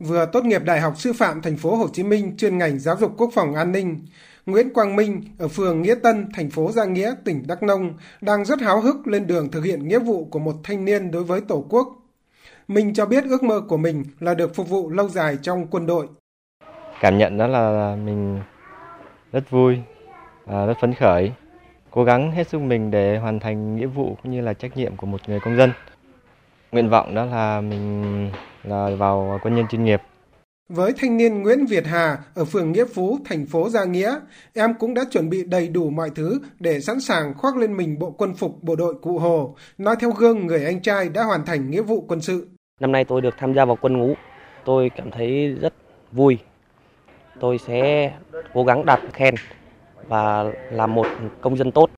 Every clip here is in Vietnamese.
Vừa tốt nghiệp Đại học Sư phạm Thành phố Hồ Chí Minh chuyên ngành Giáo dục Quốc phòng An ninh, Nguyễn Quang Minh ở phường Nghĩa Tân, thành phố Gia Nghĩa, tỉnh Đắk Nông đang rất háo hức lên đường thực hiện nghĩa vụ của một thanh niên đối với Tổ quốc. Minh cho biết ước mơ của mình là được phục vụ lâu dài trong quân đội. Cảm nhận đó là mình rất vui, à, rất phấn khởi, cố gắng hết sức mình để hoàn thành nghĩa vụ cũng như là trách nhiệm của một người công dân. Nguyện vọng đó là mình là vào quân nhân chuyên nghiệp. Với thanh niên Nguyễn Việt Hà ở phường Nghĩa Phú, thành phố Gia Nghĩa, em cũng đã chuẩn bị đầy đủ mọi thứ để sẵn sàng khoác lên mình bộ quân phục bộ đội Cụ Hồ, nói theo gương người anh trai đã hoàn thành nghĩa vụ quân sự. Năm nay tôi được tham gia vào quân ngũ, tôi cảm thấy rất vui. Tôi sẽ cố gắng đạt khen và làm một công dân tốt.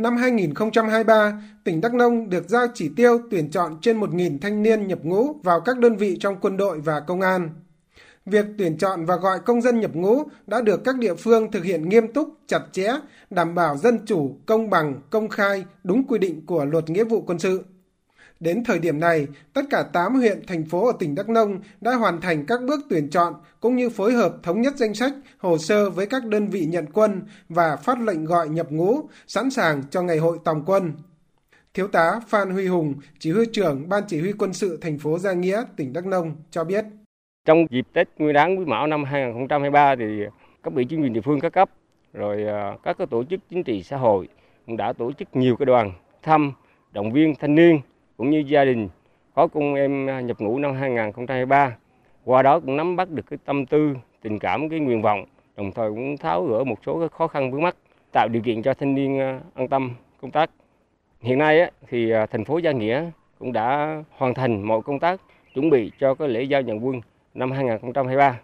Năm 2023, tỉnh Đắk Nông được giao chỉ tiêu tuyển chọn trên 1.000 thanh niên nhập ngũ vào các đơn vị trong quân đội và công an. Việc tuyển chọn và gọi công dân nhập ngũ đã được các địa phương thực hiện nghiêm túc, chặt chẽ, đảm bảo dân chủ, công bằng, công khai, đúng quy định của luật nghĩa vụ quân sự. Đến thời điểm này, tất cả 8 huyện, thành phố ở tỉnh Đắk Nông đã hoàn thành các bước tuyển chọn cũng như phối hợp thống nhất danh sách, hồ sơ với các đơn vị nhận quân và phát lệnh gọi nhập ngũ, sẵn sàng cho ngày hội tòng quân. Thiếu tá Phan Huy Hùng, chỉ huy trưởng Ban Chỉ huy quân sự thành phố Gia Nghĩa, tỉnh Đắk Nông cho biết. Trong dịp Tết Nguyên đán Quý Mão năm 2023 thì các vị chính quyền địa phương các cấp rồi à, các tổ chức chính trị xã hội cũng đã tổ chức nhiều cái đoàn thăm động viên thanh niên cũng như gia đình có con em nhập ngũ năm 2023. Qua đó cũng nắm bắt được cái tâm tư, tình cảm, cái nguyện vọng, đồng thời cũng tháo gỡ một số cái khó khăn vướng mắt, tạo điều kiện cho thanh niên ờ, an tâm công tác. Hiện nay thì ờ, thành phố Gia Nghĩa cũng đã hoàn thành mọi công tác chuẩn bị cho cái lễ giao nhận quân năm 2023.